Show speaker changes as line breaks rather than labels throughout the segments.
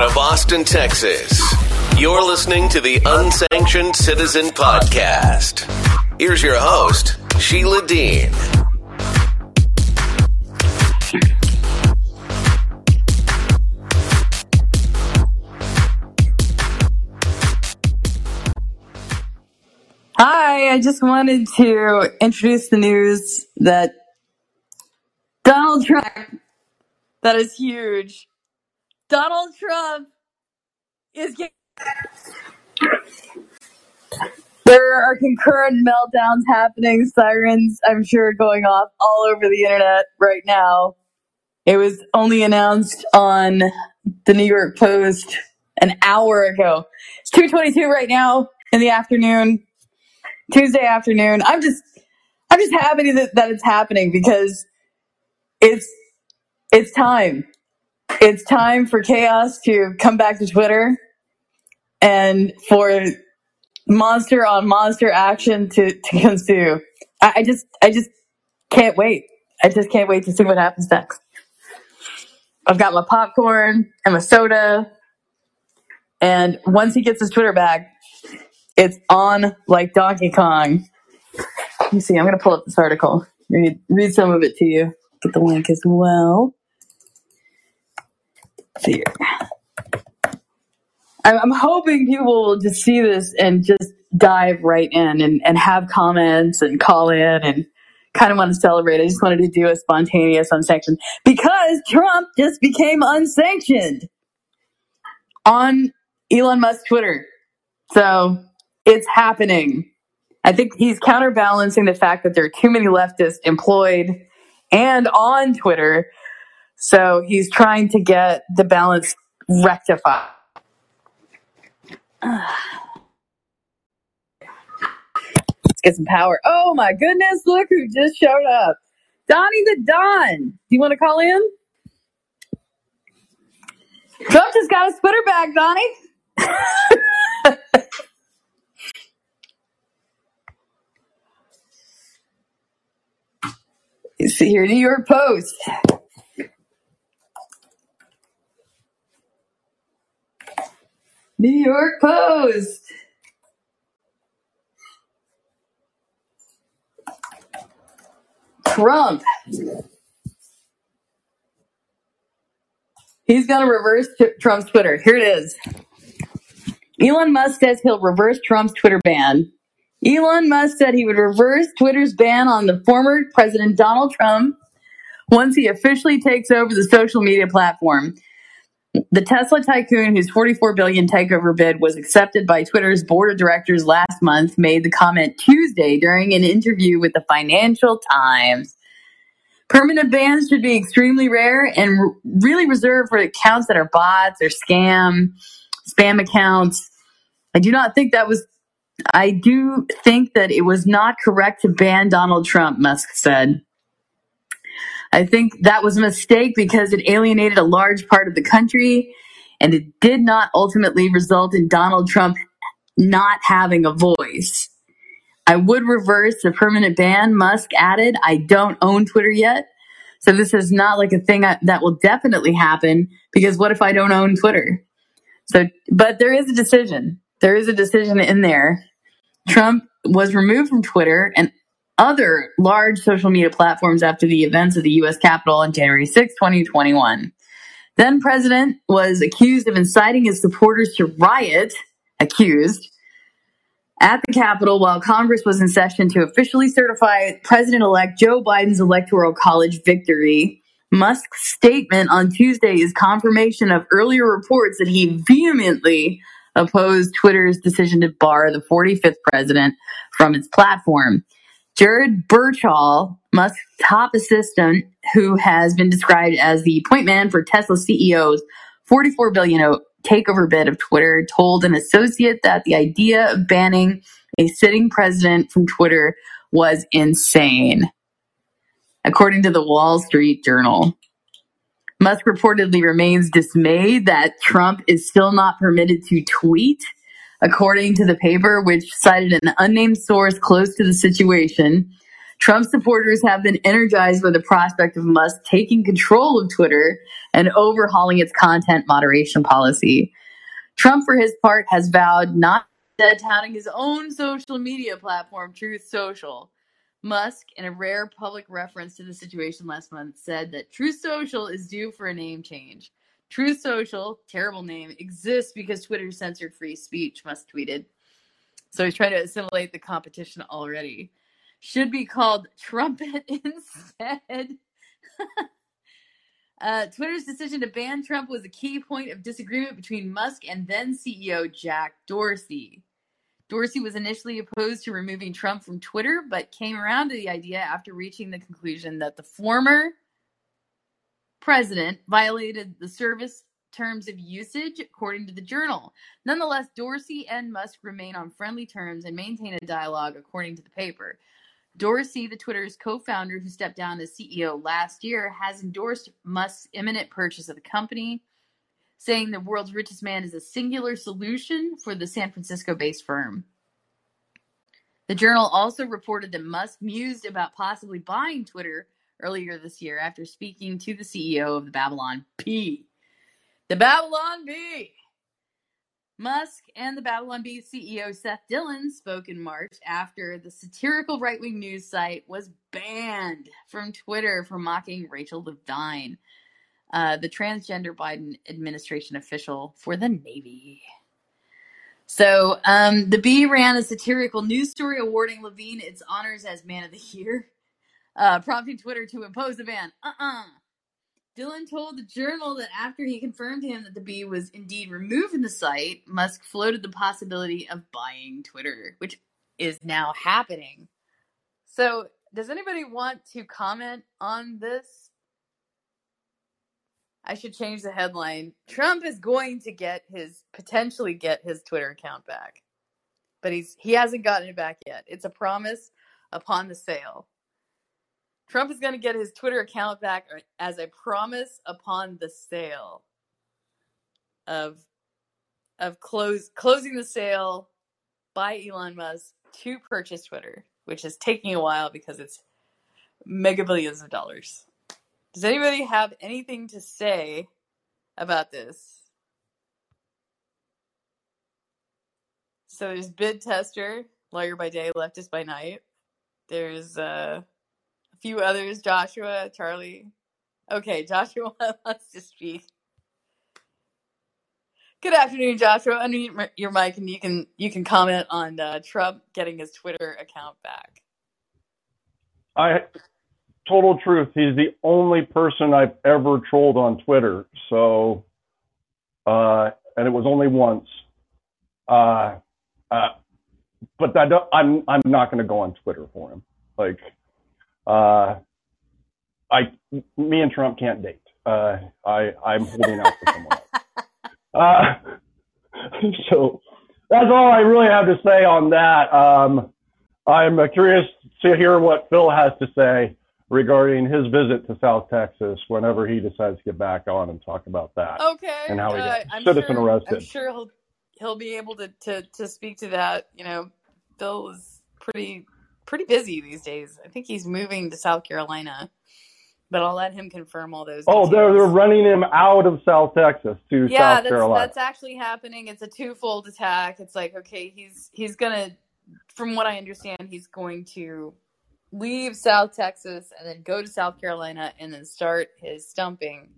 out of Austin, Texas. You're listening to the Unsanctioned Citizen Podcast. Here's your host, Sheila Dean.
Hi, I just wanted to introduce the news that Donald Trump, that is huge. Donald Trump is getting. There are concurrent meltdowns happening, sirens, I'm sure, going off all over the internet right now. It was only announced on the New York Post an hour ago. It's 2:22 right now in the afternoon, Tuesday afternoon. I'm just I'm just happy that, that it's happening because it's it's time. It's time for chaos to come back to Twitter and for monster on monster action to, to ensue. I, I just I just can't wait. I just can't wait to see what happens next. I've got my popcorn and my soda. And once he gets his Twitter back, it's on like Donkey Kong. Let me see. I'm to pull up this article. Read, read some of it to you. Get the link as well. Here. I'm, I'm hoping people will just see this and just dive right in and, and have comments and call in and kind of want to celebrate. I just wanted to do a spontaneous unsanctioned because Trump just became unsanctioned on Elon Musk Twitter. So it's happening. I think he's counterbalancing the fact that there are too many leftists employed and on Twitter. So he's trying to get the balance rectified. Let's get some power. Oh my goodness, look who just showed up. Donnie the Don. Do you want to call in? Trump just got a Twitter back, Donnie. See here, New York Post. New York Post. Trump. He's going to reverse Trump's Twitter. Here it is. Elon Musk says he'll reverse Trump's Twitter ban. Elon Musk said he would reverse Twitter's ban on the former President Donald Trump once he officially takes over the social media platform. The Tesla tycoon, whose 44 billion takeover bid was accepted by Twitter's board of directors last month, made the comment Tuesday during an interview with the Financial Times. Permanent bans should be extremely rare and r- really reserved for accounts that are bots or scam, spam accounts. I do not think that was I do think that it was not correct to ban Donald Trump, Musk said. I think that was a mistake because it alienated a large part of the country and it did not ultimately result in Donald Trump not having a voice. I would reverse the permanent ban, Musk added. I don't own Twitter yet. So this is not like a thing I, that will definitely happen because what if I don't own Twitter? So, but there is a decision. There is a decision in there. Trump was removed from Twitter and other large social media platforms after the events of the U.S. Capitol on January 6, 2021. Then president was accused of inciting his supporters to riot, accused, at the Capitol while Congress was in session to officially certify President elect Joe Biden's Electoral College victory. Musk's statement on Tuesday is confirmation of earlier reports that he vehemently opposed Twitter's decision to bar the 45th president from its platform. Jared Birchall, Musk's top assistant, who has been described as the point man for Tesla CEO's 44 billion takeover bid of Twitter, told an associate that the idea of banning a sitting president from Twitter was insane. According to the Wall Street Journal, Musk reportedly remains dismayed that Trump is still not permitted to tweet. According to the paper, which cited an unnamed source close to the situation, Trump supporters have been energized by the prospect of Musk taking control of Twitter and overhauling its content moderation policy. Trump, for his part, has vowed not to touting his own social media platform, Truth Social. Musk, in a rare public reference to the situation last month, said that Truth Social is due for a name change. Truth Social, terrible name, exists because Twitter censored free speech, Musk tweeted. So he's trying to assimilate the competition already. Should be called Trumpet instead. uh, Twitter's decision to ban Trump was a key point of disagreement between Musk and then CEO Jack Dorsey. Dorsey was initially opposed to removing Trump from Twitter, but came around to the idea after reaching the conclusion that the former president violated the service terms of usage, according to the journal. Nonetheless, Dorsey and Musk remain on friendly terms and maintain a dialogue, according to the paper. Dorsey, the Twitter's co founder who stepped down as CEO last year, has endorsed Musk's imminent purchase of the company saying the world's richest man is a singular solution for the San Francisco based firm. The journal also reported that Musk mused about possibly buying Twitter earlier this year after speaking to the CEO of the Babylon Bee. The Babylon Bee! Musk and the Babylon Bee CEO Seth Dillon spoke in March after the satirical right wing news site was banned from Twitter for mocking Rachel Levine, uh, the transgender Biden administration official for the Navy. So um, the Bee ran a satirical news story awarding Levine its honors as Man of the Year, uh, prompting Twitter to impose a ban. Uh-uh. Dillon told the Journal that after he confirmed to him that the Bee was indeed removed from the site, Musk floated the possibility of buying Twitter, which is now happening. So, does anybody want to comment on this? I should change the headline. Trump is going to get his potentially get his Twitter account back. But he's he hasn't gotten it back yet. It's a promise upon the sale. Trump is going to get his Twitter account back as a promise upon the sale of of close closing the sale by Elon Musk to purchase Twitter, which is taking a while because it's mega billions of dollars. Does anybody have anything to say about this? So there's bid tester, lawyer by day, leftist by night. There's uh, few others, Joshua, Charlie. Okay, Joshua wants to speak. Good afternoon, Joshua. Unmute your mic, and you can you can comment on uh, Trump getting his Twitter account back.
I total truth, he's the only person I've ever trolled on Twitter. So, uh, and it was only once. Uh, uh, but I I'm I'm not going to go on Twitter for him. Like, uh, I me and Trump can't date. Uh, I I'm holding out for someone else. Uh, so that's all I really have to say on that. Um, I'm curious to hear what Phil has to say regarding his visit to South Texas whenever he decides to get back on and talk about that.
Okay.
And how he got
uh,
citizen
sure,
arrested.
I'm sure he'll he'll be able to, to to speak to that. You know, Phil is pretty pretty busy these days. I think he's moving to South Carolina. But I'll let him confirm all those.
Oh,
details.
they're, they're running him out of South Texas to
yeah,
South
that's
Carolina.
that's actually happening. It's a twofold attack. It's like okay, he's he's gonna, from what I understand, he's going to leave South Texas and then go to South Carolina and then start his stumping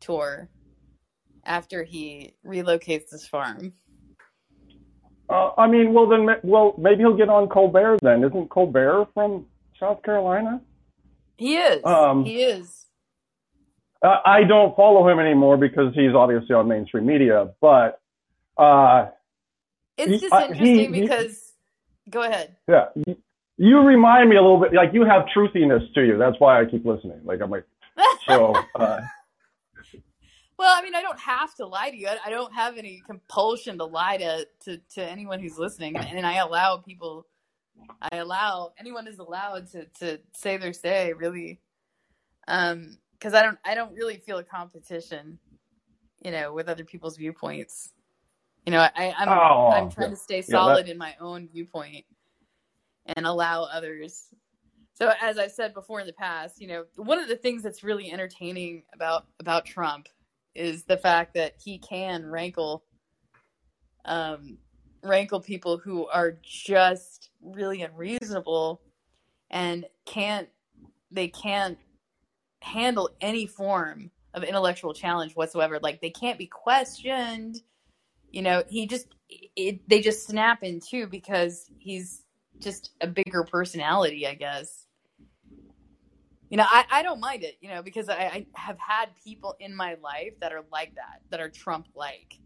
tour after he relocates this farm.
Uh, I mean, well then, well maybe he'll get on Colbert then. Isn't Colbert from South Carolina?
He is.
Um,
he is.
Uh, I don't follow him anymore because he's obviously on mainstream media. But uh,
It's
he-
just
he-
interesting
he-
because. Go ahead.
yeah, you, you remind me a little bit. Like you have truthiness to you. That's why I keep listening. Like I'm like so.
Well, I mean, I don't have to lie to you. I, I don't have any compulsion to lie to, to, to anyone who's listening, and, and I allow people. I allow anyone is allowed to, to say their say, really, um, because I don't I don't really feel a competition, you know, with other people's viewpoints. You know, I, I'm
Oh,
I'm trying
yeah.
to stay
that-
solid in my own viewpoint and allow others. So as I've said before in the past, you know, one of the things that's really entertaining about about Trump is the fact that he can rankle um, rankle people who are just really unreasonable and can't they can't handle any form of intellectual challenge whatsoever. Like they can't be questioned. You know, he just it, they just snap in two because he's just a bigger personality, I guess. You know, I, I don't mind it, you know, because I, I have had people in my life that are like that, that are Trump like.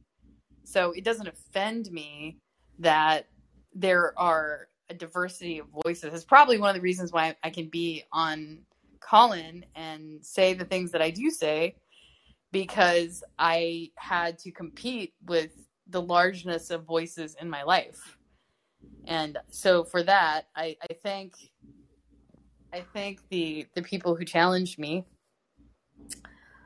So it doesn't offend me that there are a diversity of voices. It's probably one of the reasons why I can be on Callin and say the things that I do say because I had to compete with the largeness of voices in my life. And so for that, I, I thank I thank the the people who challenged me.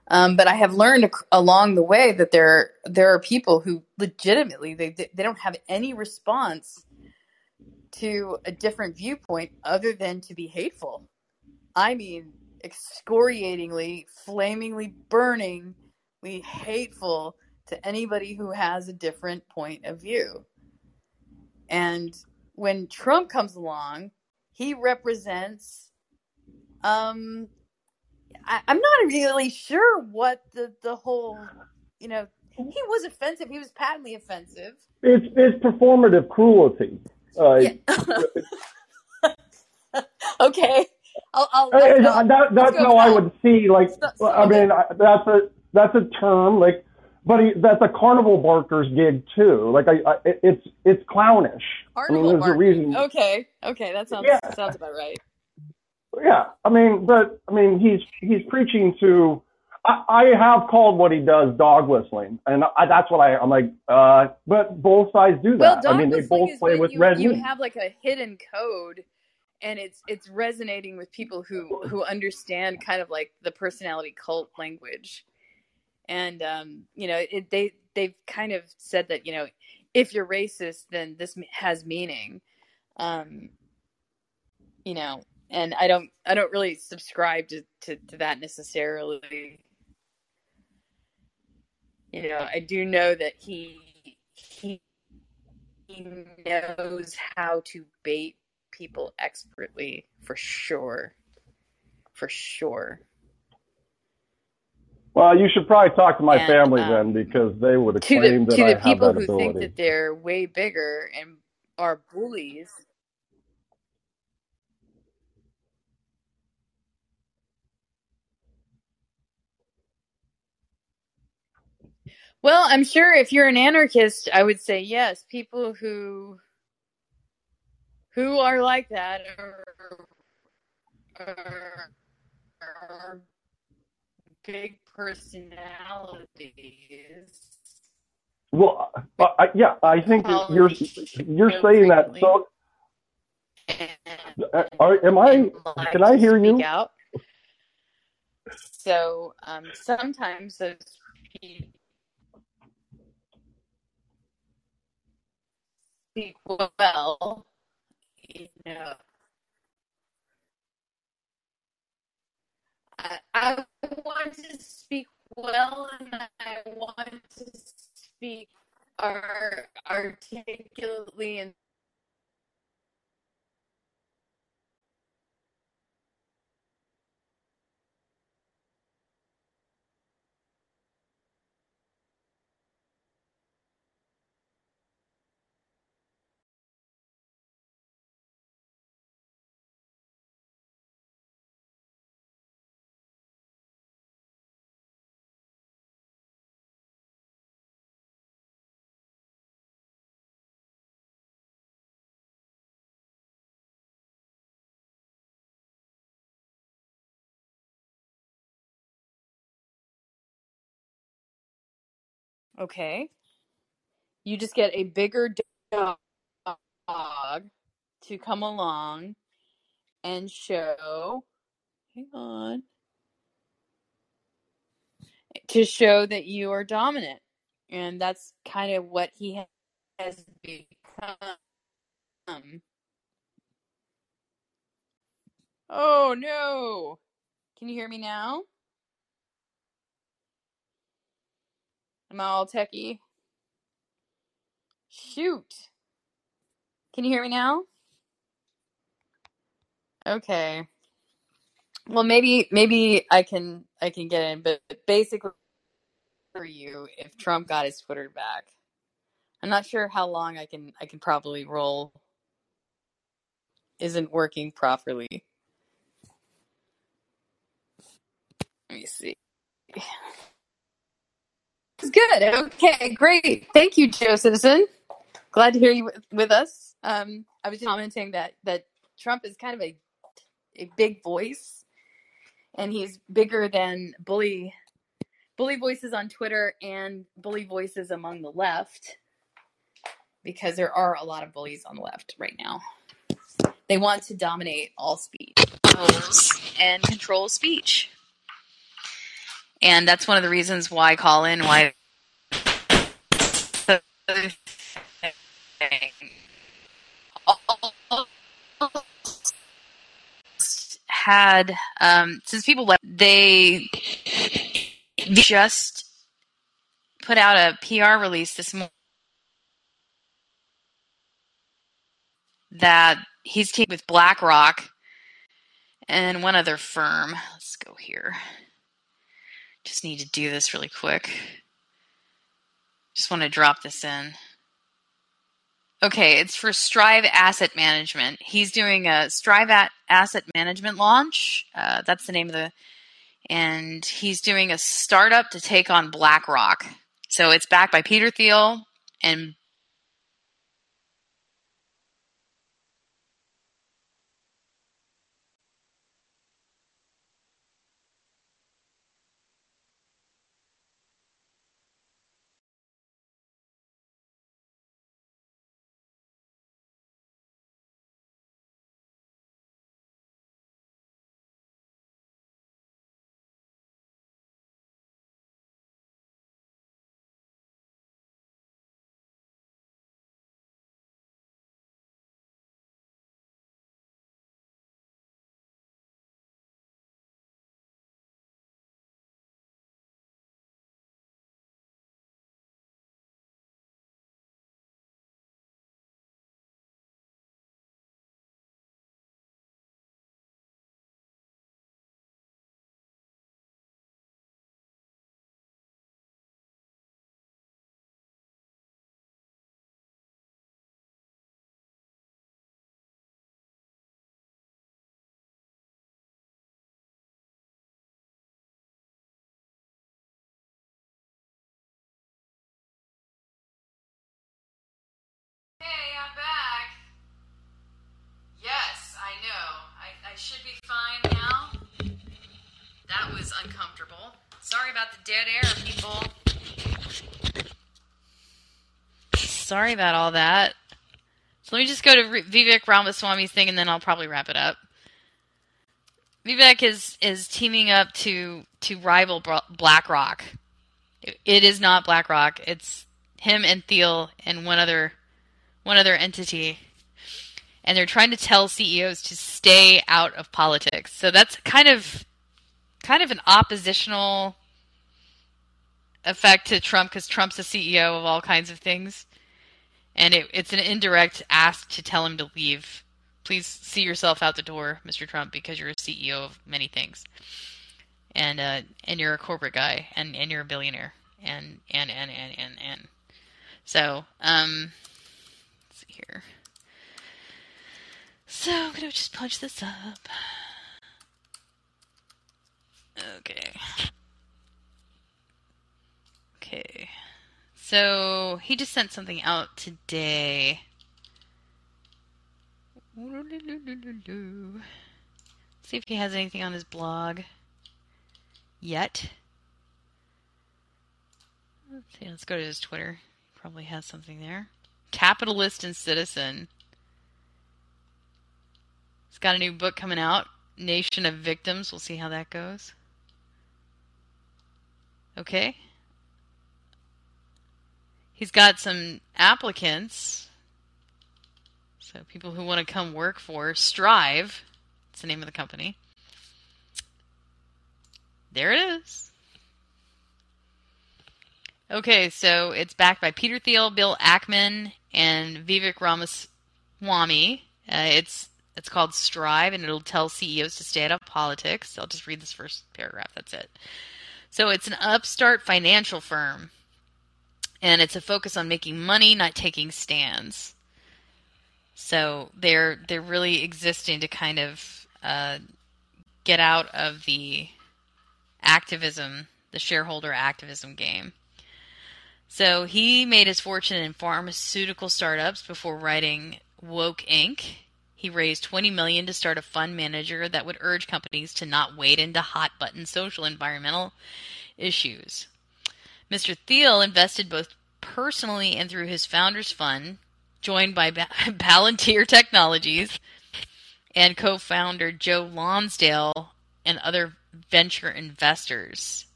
Um, but I have learned along the way that there there are people who legitimately they they don't have any response to a different viewpoint other than to be hateful. I mean, excoriatingly, flamingly, burningly hateful to anybody who has a different point of view. And when Trump comes along, he represents um I, I'm not really sure what the the whole you know he was offensive. He was patently offensive.
It's it's performative cruelty. Uh,
Yeah. okay. I'll, I'll, I'll,
uh,
I'll-
that, that's how I would see. Like,
So-
I mean, I, that's a that's a term. Like, but he, that's a carnival barker's gig too. Like, I, I it's it's clownish. I mean,
Carnival
there's a reason.
Okay. Okay. That sounds
Yeah.
sounds about right.
Yeah, I mean, but I mean, he's he's preaching to. I, I have called what he does dog whistling, and I, that's what I I'm like. Uh, but both sides do that.
Well, dog
I mean, they both play with
you,
red
you
meat.
have like a hidden code, and it's it's resonating with people who who understand kind of like the personality cult language, and um, you know, it, they they've kind of said that you know, if you're racist, then this has meaning, um, you know, and I don't I don't really subscribe to to, to that necessarily. You know, I do know that he he he knows how to bait people expertly for sure for sure
Well, you should probably talk to my
And,
family
um,
then, because they would
to the
claim that ability.
to
I
the
have
people
that
who think that they're way bigger and are bullies well i'm sure if you're an anarchist i would say yes people who who are like that are, are, are big personalities
Well, uh, I, yeah, I think you're you're
So
saying that. So, uh, are, am I?
like
Can I hear you?
out. So um, sometimes those people speak well, you know. I, I want to speak well, and I want to speak ar- articulately and okay. You just get a bigger dog to come along and show. Hang on. To show that you are dominant, and that's kind of what he has become. Oh no! Can you hear me now? Am I all techie? Shoot! Can you hear me now? Okay. Well, maybe maybe I can I can get in, but basically for you if Trump got his Twitter back. I'm not sure how long I can I can probably roll isn't working properly. Let me see. It's good. Okay, great. Thank you, Joe Citizen. Glad to hear you with, us. Um, I was commenting that that Trump is kind of a a big voice, and he's bigger than bully bully voices on Twitter and bully voices among the left, because there are a lot of bullies on the left right now. They want to dominate all speech and control speech. And that's one of the reasons why Colin, why had um, since people left, they just put out a PR release this morning that he's teamed with BlackRock and one other firm. Let's go here. Just need to do this really quick. Just want to drop this in. Okay, it's for Strive Asset Management. He's doing a Strive at Asset Management launch. Uh, that's the name of the, and he's doing a startup to take on BlackRock. So it's backed by Peter Thiel and Back. Yes, I know. I, I should be fine now. That was uncomfortable. Sorry about the dead air, people. Sorry about all that. So let me just go to Vivek Ramaswamy's thing and then I'll probably wrap it up. Vivek is, is teaming up to, to rival BlackRock. It is not BlackRock. It's him and Thiel and one other one other entity and they're trying to tell CEOs to stay out of politics. So that's kind of kind of an oppositional effect to Trump because Trump's a CEO of all kinds of things, and it, it's an indirect ask to tell him to leave. Please see yourself out the door, Mr. Trump, because you're a CEO of many things, and uh, and you're a corporate guy, and, and you're a billionaire, and and and and and and. So, um, here. So I'm gonna just punch this up. Okay. Okay. So he just sent something out today. See if he has anything on his blog yet. Let's see. Let's go to his Twitter. Probably has something there capitalist and citizen. He's got a new book coming out, Nation of Victims. We'll see how that goes. Okay. He's got some applicants. So people who want to come work for Strive. It's the name of the company. There it is. Okay, so it's backed by Peter Thiel, Bill Ackman, and Vivek Ramaswamy. Uh, it's it's called Strive, and it'll tell CEOs to stay out of politics. I'll just read this first paragraph. That's it. So it's an upstart financial firm, and it's a focus on making money, not taking stands. So they're they're really existing to kind of uh, get out of the activism, the shareholder activism game. So he made his fortune in pharmaceutical startups before writing Woke Inc. He raised 20 million to start a fund manager that would urge companies to not wade into hot button social environmental issues. Mr. Thiel invested both personally and through his founders fund, joined by ba- Palantir Technologies and co-founder Joe Lonsdale and other venture investors.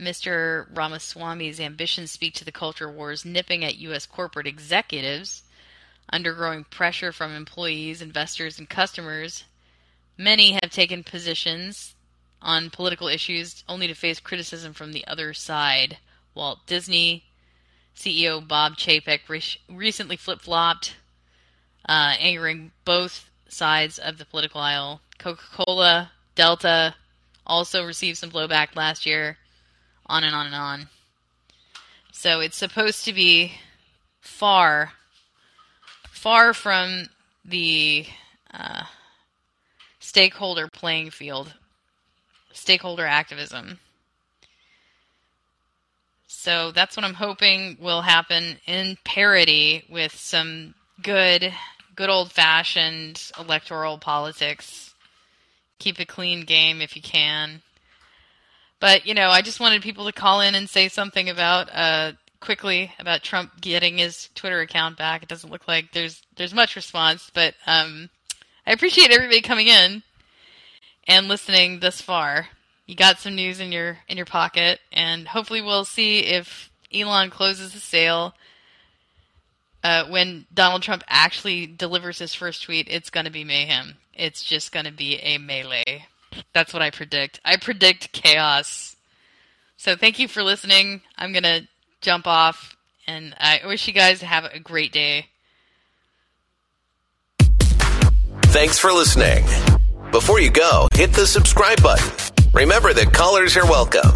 Mr. Ramaswamy's ambitions speak to the culture wars nipping at U.S. corporate executives, under growing pressure from employees, investors, and customers. Many have taken positions on political issues only to face criticism from the other side. Walt Disney CEO Bob Chapek re- recently flip flopped, uh, angering both sides of the political aisle. Coca Cola, Delta also received some blowback last year on and on and on. So it's supposed to be far, far from the uh, stakeholder playing field, stakeholder activism. So that's what I'm hoping will happen in parity with some good, good old fashioned electoral politics. Keep a clean game if you can. But you know, I just wanted people to call in and say something about uh, quickly about Trump getting his Twitter account back. It doesn't look like there's there's much response, but um, I appreciate everybody coming in and listening thus far. You got some news in your in your pocket, and hopefully we'll see if Elon closes the sale. Uh, when Donald Trump actually delivers his first tweet, it's going to be mayhem. It's just going to be a melee. That's what I predict. I predict chaos. So thank you for listening. I'm going to jump off and I wish you guys have a great day.
Thanks for listening. Before you go, hit the subscribe button. Remember that callers are welcome.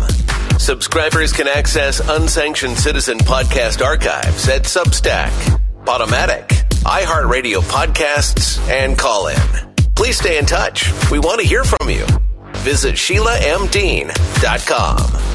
Subscribers can access unsanctioned citizen podcast archives at Substack, Podomatic, iHeartRadio podcasts, and Callin. Please stay in touch. We want to hear from you. Visit SheilaMDean.com.